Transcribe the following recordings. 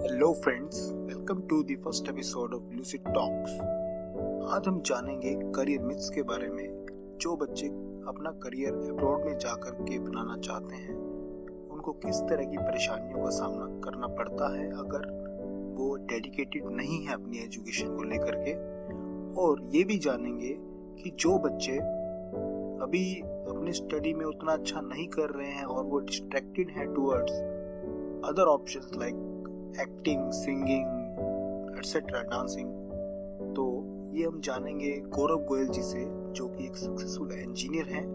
Hello friends welcome to the first episode of Lucid Talks आज हम जानेंगे career myths के बारे में, जो बच्चे अपना करियर अब्रॉड में जाकर के बनाना चाहते हैं। उनको किस तरह की परेशानियों का सामना करना पड़ता है अगर वो डेडिकेटेड नहीं है अपनी एजुकेशन को लेकर के? और ये भी जानेंगे कि जो बच्चे अभी अपनी स्टडी में उतना अच्छा नहीं कर रहे हैं और वो डिस्ट्रैक्टेड हैं towards other options like acting singing etcetera dancing तो ये हम जानेंगे गौरव गोयल जी से, जो कि एक सक्सेसफुल इंजीनियर हैं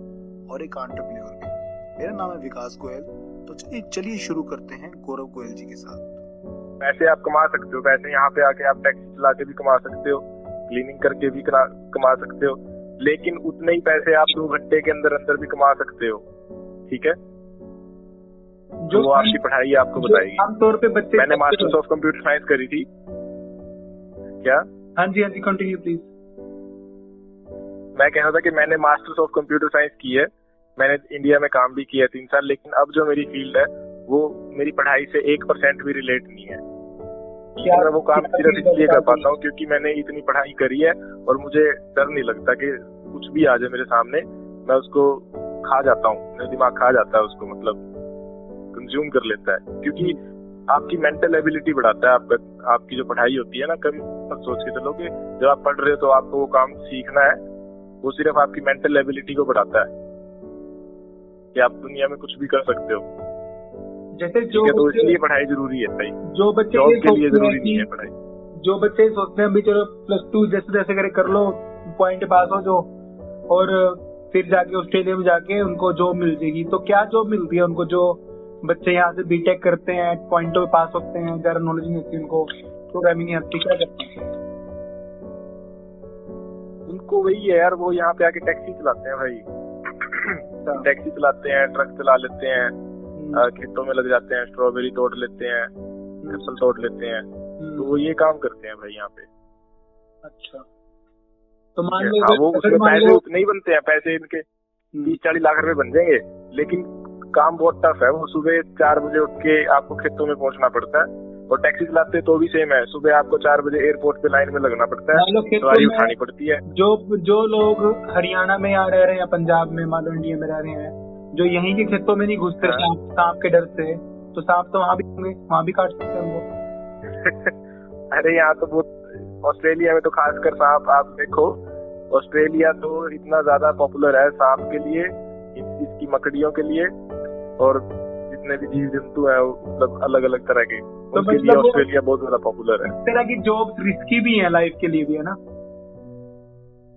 और एक आंट्रप्रन्योर भी मेरा नाम है विकास गोयल। तो चलिए चलिए शुरू करते हैं गौरव गोयल जी के साथ। पैसे आप कमा सकते हो, पैसे यहाँ पे आके आप टैक्सी चला के भी कमा सकते हो क्लीनिंग करके भी कमा सकते हो, लेकिन उतने ही पैसे आप दो घंटे के अंदर अंदर भी कमा सकते हो। ठीक है? जो वो आपकी पढ़ाई आपको बताएगी। आमतौर पे बच्चे मैंने मास्टर्स ऑफ़ कंप्यूटर साइंस करी थी। क्या? हाँ जी हाँ जी कंटिन्यू प्लीज़ मैं कह रहा था कि मैंने मास्टर्स ऑफ़ कंप्यूटर साइंस की है। मैंने इंडिया में काम भी किया तीन साल लेकिन अब जो मेरी फ़ील्ड है वो मेरी पढ़ाई से एक परसेंट भी रिलेट नहीं है। क्या मैं वो काम सिर्फ़ इसलिए कर पाता हूँ क्योंकि मैंने इतनी पढ़ाई करी है और मुझे डर नहीं लगता कि कुछ भी आ जाए मेरे सामने मैं उसको खा जाता हूँ मेरा दिमाग खा जाता है उसको मतलब। कंज्यूम कर लेता है। क्योंकि आपकी मेंटल एबिलिटी बढ़ाता है आपका आपकी जो पढ़ाई होती है ना कभी मत सोच के चलो कि जब आप पढ़ रहे हो तो आपको वो काम सीखना है वो सिर्फ़ आपकी मेंटल एबिलिटी को बढ़ाता है कि आप दुनिया में कुछ भी कर सकते हो। जैसे जो तो इसलिए पढ़ाई ज़रूरी है भाई। जो बच्चे जॉब के लिए ज़रूरी नहीं है पढ़ाई। जो बच्चे सोचते हैं अभी चलो प्लस टू जैसे जैसे करे कर लो पॉइंट पास हो जो और फिर जाके ऑस्ट्रेलिया में जाके उनको जॉब मिल जाएगी। तो क्या जॉब मिलती है उनको जो बच्चे यहाँ से बीटेक करते हैं पॉइंटों पे पास होते हैं ज़्यादा नॉलेज नहीं होती उनको प्रोग्रामिंग नहीं आती क्या करते हैं उनको वही है यार वो यहाँ पे आके टैक्सी चलाते हैं भाई टैक्सी अच्छा। चलाते हैं ट्रक चला लेते हैं हम्म। खेतों में लग जाते हैं स्ट्रॉबेरी तोड़ लेते हैं एप्पल हम्म। तोड़ लेते हैं हम्म। तो वो ये काम करते हैं भाई यहाँ पे अच्छा तो मान लो वो उसमें पैसे उतने ही बनते हैं पैसे इनके बीस चालीस लाख रुपए बन जाएँगे लेकिन काम बहुत टफ है। वो सुबह चार बजे उठ के आपको खेतों में पहुँचना पड़ता है और टैक्सी चलाते तो भी सेम है। सुबह आपको चार बजे एयरपोर्ट पे लाइन में लगना पड़ता है। सवारी उठानी पड़ती है। जो जो लोग हरियाणा में यहाँ रह रहे हैं या पंजाब में मान लो इंडिया में रह रहे हैं जो यहीं के खेतों में नहीं घुसते हाँ। सांप के डर से तो सांप तो वहाँ भी होंगे वहाँ भी काट सकते हैं वो अरे यहाँ तो बहुत ऑस्ट्रेलिया में तो खासकर सांप आप देखो ऑस्ट्रेलिया तो इतना ज़्यादा पॉपुलर है सांप के लिए इसकी मकड़ियों के लिए। और जितने भी जीव जंतु है मतलब अलग अलग तरह के। तो उनके लिए मतलब ऑस्ट्रेलिया बहुत ज़्यादा पॉपुलर है। तरह की जॉब रिस्की भी है लाइफ के लिए भी है ना?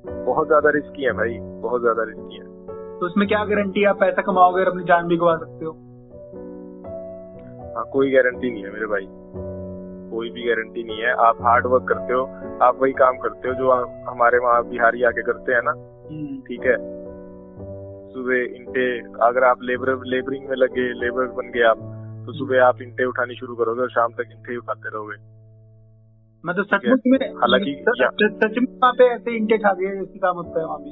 बहुत ज़्यादा रिस्की है भाई बहुत ज़्यादा रिस्की है। तो उसमें क्या गारंटी आप पैसा कमाओगे और अपनी जान भी गवा सकते हो? हाँ कोई गारंटी नहीं है मेरे भाई। कोई भी गारंटी नहीं है। आप हार्ड वर्क करते हो आप वही काम करते हो जो हमारे वहाँ बिहारी आके करते हैं ना। हम्म। ठीक है? सुबह इंटे अगर आप लेबर लेबरिंग में लगे लेबर बन गए आप तो सुबह आप इंटे उठानी शुरू करोगे और शाम तक इंटे उठाते रहोगे। मतलब सचमुच में हालाँकि सच में वहाँ पे ऐसे इंटे खा गए ऐसे काम होता है वहाँ भी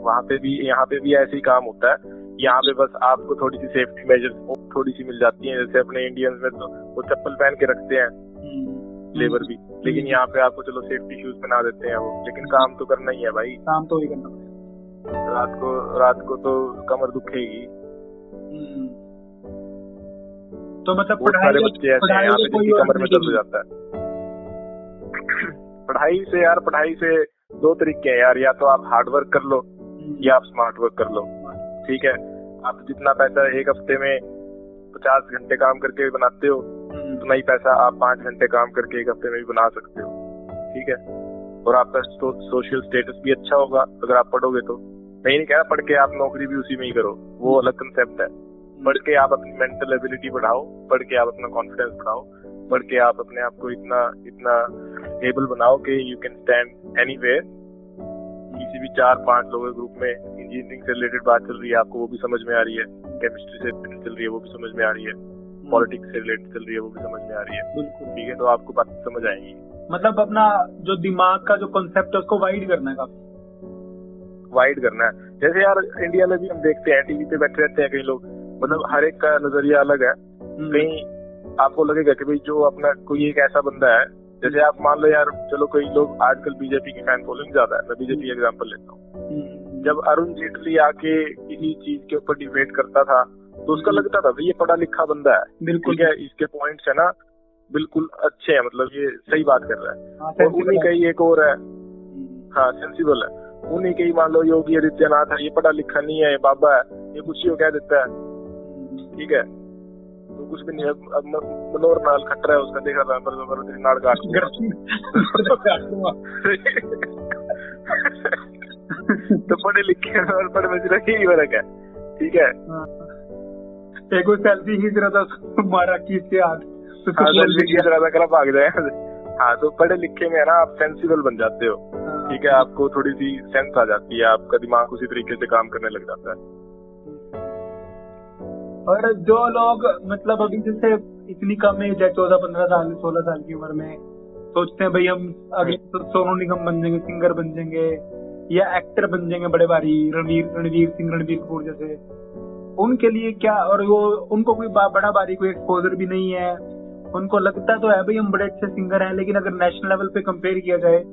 वहाँ पे भी यहाँ पे भी ऐसे ही काम होता है। यहाँ पे बस आपको थोड़ी सी सेफ्टी मेजर थोड़ी सी मिल जाती है जैसे अपने इंडियंस में तो वो चप्पल पहन के रखते हैं। लेबर हम्म। भी। लेकिन हम्म। यहाँ पे आपको चलो सेफ्टी शूज़ पहना देते हैं वो। लेकिन काम तो करना ही है भाई। काम तो ही करना रात को रात को तो कमर दुखेगी। हम्म। तो मतलब सारे बच्चे ऐसे हैं यहाँ पे जिनकी कमर में दर्द हो जाता है। पढ़ाई से यार पढ़ाई से दो तरीके हैं यार या तो आप हार्ड वर्क कर लो हम्म। या आप स्मार्ट वर्क कर लो। ठीक है? आप जितना पैसा एक हफ़्ते में पचास घंटे काम करके बनाते हो हम्म। उतना ही पैसा आप पाँच घंटे काम करके एक हफ़्ते में भी बना सकते हो। ठीक है? और आपका सोशल स्टेटस भी अच्छा होगा अगर आप पढ़ोगे तो। मैं नहीं कह रहा पढ़ के आप नौकरी भी उसी में ही करो। वो अलग कंसेप्ट है। पढ़ के आप अपनी मेंटल एबिलिटी बढ़ाओ पढ़ के आप अपना कॉन्फिडेंस बढ़ाओ पढ़ के आप अपने आप को इतना इतना एबल बनाओ कि यू कैन स्टैंड एनी किसी भी चार पाँच लोगों के ग्रुप में इंजीनियरिंग से रिलेटेड बात चल रही है आपको वो भी समझ में आ रही है। केमिस्ट्री से रिलेटेड चल रही है वो भी समझ में आ रही है। पॉलिटिक्स से रिलेटेड चल रही है वो भी समझ में आ रही है। बिल्कुल। ठीक है तो आपको बात समझ आएगी। मतलब अपना जो दिमाग का जो कॉन्सेप्ट है उसको वाइड करना है काफ़ी। वाइड करना है। जैसे यार इंडिया में भी हम देखते हैं टीवी पे बैठे रहते हैं कई लोग। मतलब हर एक का नज़रिया अलग है। हम्म। कहीं आपको लगेगा कि भाई जो अपना कोई एक ऐसा बंदा है जैसे आप मान लो यार चलो कोई लोग आजकल बीजेपी की फ़ैन फॉलोइंग ज़्यादा है। मैं बीजेपी एग्ज़ाम्पल लेता हूँ। हम्म, जब अरुण जेटली आके किसी चीज़ के ऊपर डिबेट करता था तो उसका लगता था भाई ये पढ़ा लिखा बंदा है। बिल्कुल। क्या इसके पॉइंट्स है ना बिल्कुल अच्छे हैं मतलब ये सही बात कर रहा है। हाँ, और उन्हीं का ही। एक और है। हम्म, हाँ सेंसिबल है। उन्हीं के ही मान लो योगी आदित्यनाथ है ये पढ़ा लिखा नहीं है बाबा है ये कुछ ही कह देता है ठीक है तो कुछ भी नहीं है अब मनोहर नाल खट्टर है उसका देखा था पर पर तेरी नाड़ काट। तो पढ़े लिखे और पढ़े में यही फ़र्क है ठीक है हाँ। एक सेल्फी खींच रहा था मारा खींच के हाथ हाँ सेल्फी दिया। की तरह कला भाग जाए हाँ तो पढ़े लिखे में है ना आप सेंसिबल बन जाते हो हाँ, ठीक है आपको थोड़ी सी सेंस आ जाती है आपका दिमाग उसी तरीके से काम करने लग जाता है। और जो लोग मतलब अभी जैसे इतनी कम एज है चौदह पंद्रह साल सोलह साल की उम्र में सोचते हैं भाई हम आगे तो सोनू निगम बन जाएँगे सिंगर बन जाएँगे या एक्टर बन जाएँगे बड़े भारी रणवीर रणवीर सिंह रणवीर कपूर जैसे। उनके लिए क्या और वो उनको कोई बड़ा भारी कोई एक्सपोजर भी नहीं है। उनको लगता तो है भाई हम बड़े अच्छे सिंगर हैं लेकिन अगर नेशनल लेवल पे कंपेयर किया जाए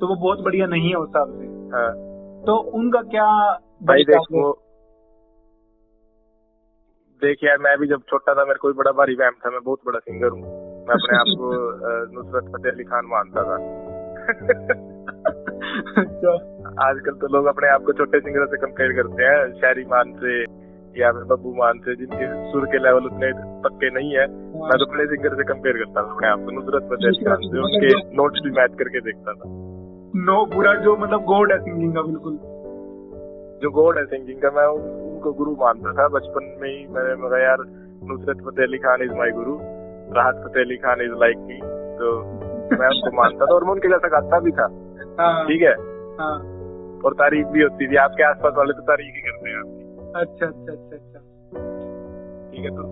तो वो बहुत बढ़िया नहीं है उस हिसाब से। हाँ। तो उनका क्या भाई देखो देख यार मैं भी जब छोटा था मेरे को भी बड़ा भारी वहम था मैं बहुत बड़ा सिंगर हूँ। मैं अपने आप को नुसरत फतेह अली खान मानता था। अच्छा, आजकल तो लोग अपने आप को छोटे सिंगरों से कंपेयर करते हैं शहरी मान से या फिर बब्बू मान से जिनके सुर के लेवल उतने पक्के नहीं है। मैं तो बड़े सिंगर से कंपेयर करता था अपने आप को नुसरत फतेह अली खान से उनके नोट्स भी मैच करके देखता था। नो पूरा जो मतलब गोड है सिंगिंग का बिल्कुल। जो गॉड है सिंगिंग का मैं उनको गुरु मानता था। बचपन में ही मैंने मगा यार Nusrat Fateh Ali Khan is my guru Rahat Fateh Ali Khan is like me तो मैं उनको मानता था और मैं उनके जैसा गाता भी था। हाँ, ठीक है? हाँ, और तारीफ़ भी होती थी। आपके आसपास वाले तो तारीफ़ ही करते हैं आपकी। अच्छा अच्छा अच्छा अच्छा। ठीक है तो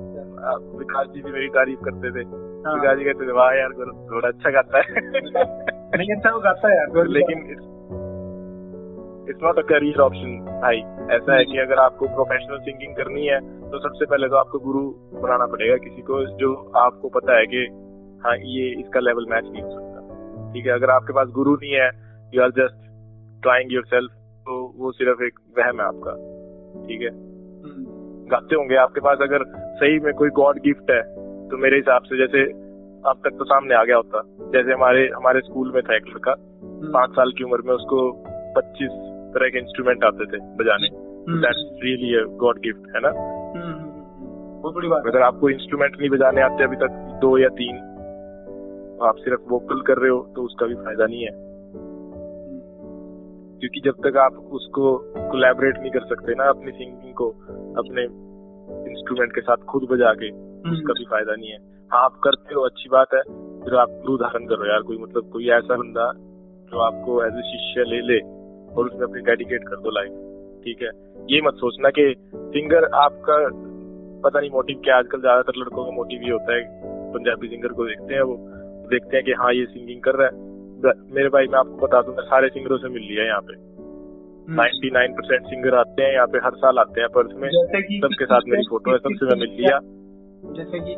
आप विकास जी भी मेरी तारीफ़ करते थे। हाँ, विकास जी कहते थे वाह यार गुरु थोड़ा अच्छा गाता है। नहीं अच्छा वो गाता है यार लेकिन it's not a career option भाई ऐसा है कि अगर आपको प्रोफेशनल सिंगिंग करनी है तो सबसे पहले तो आपको गुरु बनाना पड़ेगा किसी को जो आपको पता है कि हाँ ये इसका लेवल मैच नहीं हो सकता। ठीक है अगर आपके पास गुरु नहीं है you are just trying yourself तो वो सिर्फ़ एक वहम है आपका। ठीक है? हम्म, गाते होंगे आपके पास अगर सही में कोई गॉड गिफ्ट है तो मेरे हिसाब से जैसे अब तक तो सामने आ गया होता। जैसे हमारे हमारे स्कूल में था एक लड़का। हम्म, पाँच साल की उम्र में उसको पच्चीस तरह के इंस्ट्रूमेंट आते थे बजाने। हम्म, that's really a god gift है ना? हम्म, हम्म, हम्म, बहुत बड़ी बात अगर आपको इंस्ट्रूमेंट नहीं बजाने आते अभी तक दो या तीन आप सिर्फ़ वोकल कर रहे हो तो उसका भी फ़ायदा नहीं है। क्योंकि जब तक आप उसको कोलैबोरेट नहीं कर सकते ना अपनी सिंगिंग को अपने इंस्ट्रूमेंट के साथ खुद बजा के हम्म, उसका भी फ़ायदा नहीं है। हाँ आप करते हो अच्छी बात है। फिर आप गुरु धारण करो यार? कोई मतलब कोई ऐसा बंदा जो आपको एज ए शिष्य ले ले और उसमें अपनी डेडिकेट कर दो लाइफ ठीक है? ये मत सोचना कि सिंगर आपका पता नहीं मोटिव क्या आजकल ज़्यादातर लड़कों का मोटिव ये होता है पंजाबी सिंगर को देखते हैं वो देखते हैं कि हाँ ये सिंगिंग कर रहा है। मेरे भाई मैं आपको बता दूँ मैं सारे सिंगरों से मिल लिया यहाँ पे। हम्म, 99 परसेंट सिंगर आते हैं यहाँ पे हर साल आते हैं पर्थ में सबके साथ मेरी फ़ोटो है सबसे मैं मिल लिया। जैसे कि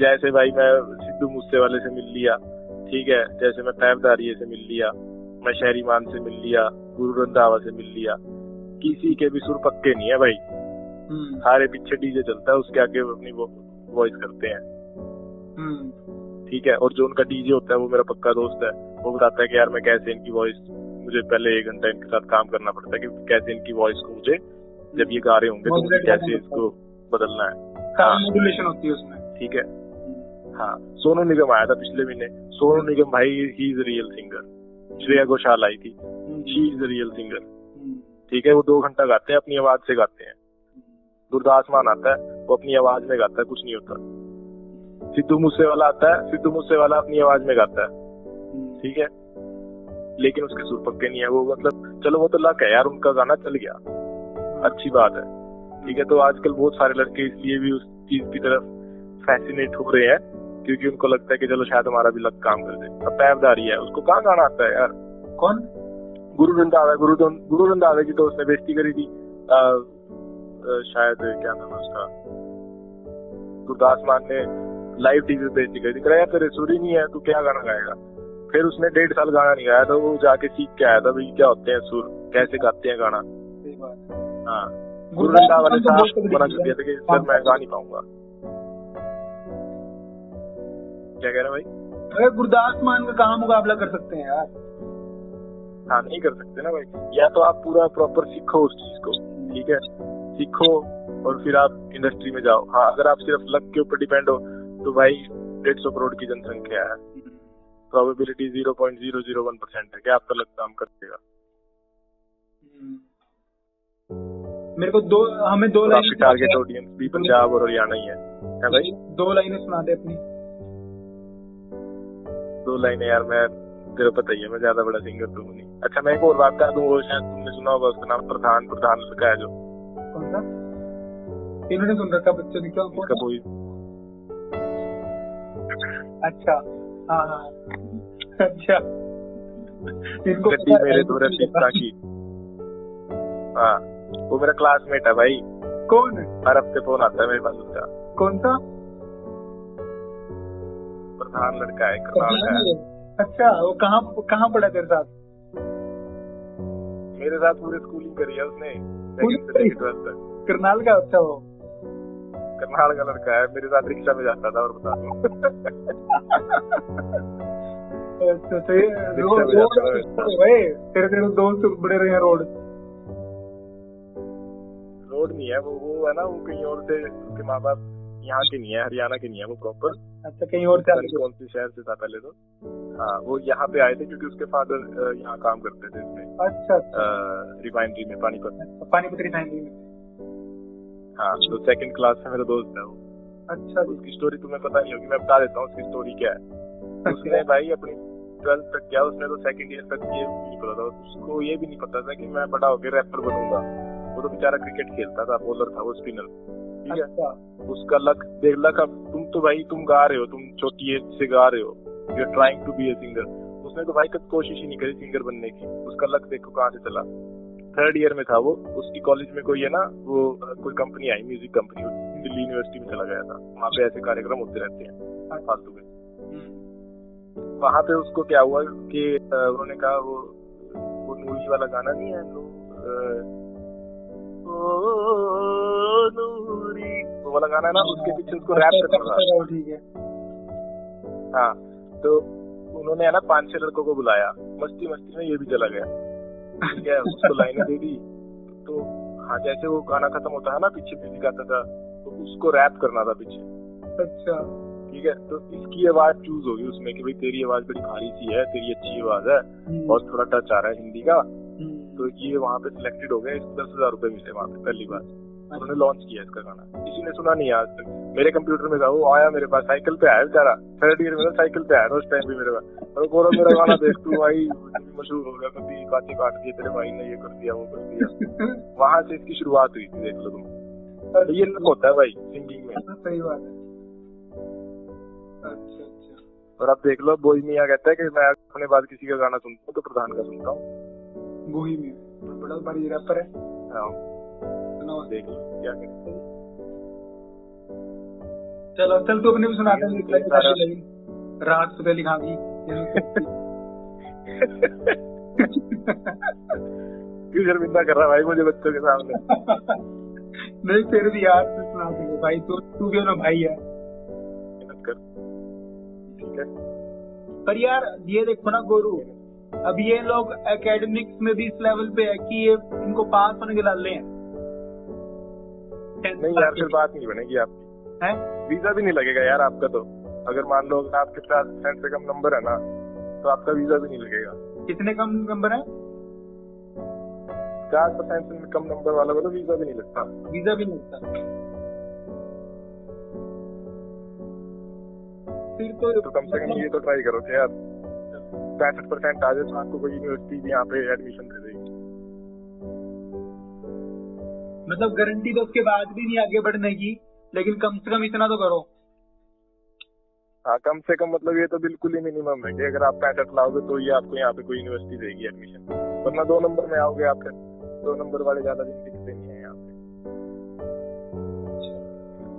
जैसे भाई मैं सिद्धू मूसे वाले से मिल लिया ठीक है? जैसे मैं तैबदारिये से मिल लिया मैं शहरी मान से मिल लिया गुरु रंधावा से मिल लिया। किसी के भी सुर पक्के नहीं है भाई। हम्म, सारे पीछे डीजे चलता है उसके आगे वो अपनी वॉइस करते हैं। हम्म, ठीक है? और जो उनका डीजे होता है वो मेरा पक्का दोस्त है। वो बताता है कि यार मैं कैसे इनकी वॉइस मुझे पहले एक घंटा इनके साथ काम करना पड़ता है कि कैसे इनकी वॉइस को मुझे जब ये गा रहे होंगे तो मुझे कैसे इसको बदलना है। साउंड मॉड्यूलेशन होती है उसमें। ठीक है। हाँ सोनू निगम आया था पिछले महीने। सोनू निगम भाई he is real singer Shreya Ghoshal आई थी। शी इज़ रियल सिंगर ठीक है वो दो घंटा गाते हैं अपनी आवाज़ से गाते हैं। गुरदास मान आता है वो अपनी आवाज़ में गाता है कुछ नहीं होता। सिद्धू मूसे वाला आता है सिद्धू मूसे वाला अपनी आवाज़ में गाता है। हम्म, ठीक है? लेकिन उसके सुर पक्के नहीं है वो मतलब चलो वो तो लक है यार उनका गाना चल गया। अच्छी बात है। ठीक है तो आजकल बहुत सारे लड़के इसलिए भी उस चीज़ की तरफ़ फैसिनेट हो रहे हैं क्योंकि उनको लगता है कि चलो शायद हमारा भी लक काम कर दे। अब पैबदारी है उसको कहाँ गाना आता है यार? कौन? गुरु रंधावा गुरु गुरु रंधावे की तो उसने बेइज्जती करी थी। आ, आ, शायद क्या नाम है उसका? गुरदास मान ने लाइव टीवी पे बेइज्जती कर दी कहा यार तेरे सुर ही नहीं है तू क्या गाना गाएगा? फिर उसने डेढ़ साल गाना नहीं गाया था वो जाके सीख के आया था भाई क्या होते हैं सुर? कैसे गाते हैं गाना? सही बात हाँ। गुरु मना कर दिया था कि। सर मैं गा नहीं पाऊँगा क्या कह रहे भाई? अरे गुरदास मान का कहाँ मुकाबला कर सकते हैं यार? हाँ नहीं कर सकते ना भाई। या तो आप पूरा प्रॉपर सीखो उस चीज़ को ठीक है? सीखो और फिर आप इंडस्ट्री में जाओ। हाँ अगर आप सिर्फ़ लक के ऊपर डिपेंड हो तो भाई डेढ़ सौ करोड़ की जनसंख्या है। Probability zero point zero zero one percent है। कि आपका लक काम कर देगा? हम्म। मेरे को दो हमें दो लाइनें टारगेट ऑडियंस भी पंजाब और हरियाणा ही है। है भाई? दो लाइनें सुना दे अपनी। दो लाइनें यार मैं तेरे पता ही है मैं ज़्यादा बड़ा सिंगर तो हूँ नहीं। अच्छा मैं एक और बात कर दूँ वो शायद तुमने सुना होगा उसका नाम प्रधान प्रधान लड़का है जो। कौन सा? इन्होंने सुन रखा बच्चों ने क्या इसका कोई अच्छा हाँ हाँ। अच्छा। इनको गड्डी मेरे दो नहीं रसीदा की हाँ। वो मेरा क्लासमेट है भाई। कौन? हर हफ़्ते फ़ोन आता है मेरे पास उसका। कौन सा? प्रधान लड़का है करनाल का है। अच्छा वो कहाँ कहाँ पढ़ा तेरे साथ? मेरे साथ पूरी स्कूलिंग करी है उसने। करनाल का अच्छा वो? करनाल का लड़का है मेरे साथ रिक्शा में जाता था और बता दूँ। अच्छा तो तेरे तेरे दोस्त बड़े रहे हैं रोड। रोड नहीं है वो वो है ना वो कहीं और से उसके माँ बाप यहाँ के नहीं है हरियाणा के नहीं है वो प्रॉपर अच्छा कहीं और नहीं कौन से शहर से था पहले तो? हाँ वो यहाँ पे आए थे क्योंकि उसके फादर यहाँ काम करते थे इसमें। अच्छा अच्छा। रिफाइनरी में पानीपत। अच्छा, पानीपत रिफाइनरी में। हाँ तो सेकंड क्लास में मेरा दोस्त है वो। अच्छा उसकी स्टोरी तुम्हें पता नहीं होगी मैं बता देता हूँ उसकी स्टोरी क्या है। उसने भाई अपनी ट्वेल्थ तक किया उसने तो सेकंड ईयर तक ये नहीं पता था उसको ये भी नहीं पता था कि मैं बड़ा होकर रैपर बनूँगा। तो बेचारा क्रिकेट खेलता था बॉलर था वो स्पिनर ठीक है? अच्छा। उसका लक देख लक अब तुम तो भाई तुम गा रहे हो तुम छोटी एज से गा रहे हो। You are trying to be a singer उसने तो भाई कभी कोशिश ही नहीं करी सिंगर बनने की। उसका लक देखो कहाँ से चला। थर्ड ईयर में था वो। उसकी कॉलेज में कोई है ना वो कोई कंपनी आई म्यूज़िक कंपनी दिल्ली यूनिवर्सिटी में चला गया था। वहाँ पे ऐसे कार्यक्रम होते रहते हैं फालतू के। हम्म, वहाँ पे उसको क्या हुआ कि उन्होंने कहा वो वो नूरी वाला गाना नहीं है वो वाला गाना है ना उसके पीछे उसको रैप करना था अच्छा, ठीक है। हाँ तो उन्होंने है ना पाँच छह लड़कों को बुलाया। मस्ती मस्ती में ये भी चला गया। ठीक है उसको लाइनें दे दी। तो हाँ जैसे वो गाना खत्म होता है ना पीछे म्यूज़िक आता था तो उसको रैप करना था पीछे। अच्छा। ठीक है तो इसकी आवाज़ चूज़ होगी उसमें कि भाई तेरी आवाज़ बड़ी भारी सी है तेरी अच्छी आवाज़ है हम्म, और थोड़ा टच आ रहा है हिंदी का। तो ये वहाँ पे सिलेक्टेड हो गए इसको दस हज़ार रुपए मिले वहाँ पे पहली बार। उन्होंने लॉन्च किया इसका गाना। किसी ने सुना नहीं आज तक। मेरे कंप्यूटर में था वो आया मेरे पास साइकिल पे आया बेचारा। थर्ड ईयर में साइकिल पे आया उस टाइम पे मेरे पास। और बोलो मेरा गाना देख तू भाई मशहूर हो गया कभी काटे काट दिए तेरे भाई ने ये कर दिया वो कर दिया। वहाँ से इसकी शुरुआत हुई थी देख लो तुम। ये लक होता है भाई सिंगिंग में। सही बात है। अच्छा अच्छा। और अब देख लो बोई मियाँ कहता है कि मैं अपने बाद किसी का गाना सुनता हूँ तो प्रधान का सुनता हूँ। गोही में। बड़ा बड़ी रैपर है। हाँ। देख लो क्या कहते हैं। चलो चल तू अपने भी सुना दे ये मुझे सारा- लगी राहत सुबह लिखा दी क्यों शर्मिंदा कर रहा भाई मुझे बच्चों के सामने? नहीं फिर भी यार सुना दे भाई तू तू भी ना भाई है। कर। ठीक है। पर यार ये देखो ना गोरू। अब ये लोग एकेडमिक्स में भी इस लेवल पे है कि ये इनको पास होने के लाले हैं। नहीं यार फिर बात नहीं बनेगी आपकी। हैं? वीज़ा भी नहीं लगेगा यार आपका तो। अगर मान लो अगर आपके पचास परसेंट से कम नंबर है ना तो आपका वीज़ा भी नहीं लगेगा। कितने कम नंबर है? पचास परसेंट से कम नंबर वाला तो वीज़ा भी नहीं लगता। वीज़ा भी नहीं लगता। फिर तो तो कम से कम ये तो ट्राई करो यार। पैंसठ परसेंट आ जाए तो आपको कोई यूनिवर्सिटी भी यहाँ पे एडमिशन दे देगी। मतलब गारंटी तो उसके बाद भी नहीं आगे बढ़ने की लेकिन कम से कम इतना तो करो। हाँ कम से कम मतलब ये तो बिल्कुल ही मिनिमम है कि अगर आप पैंसठ लाओगे तो ये आपको यहाँ पे कोई यूनिवर्सिटी देगी एडमिशन वरना दो नंबर में आओगे आप फिर दो नंबर वाले ज़्यादा दिन दिखते नहीं है।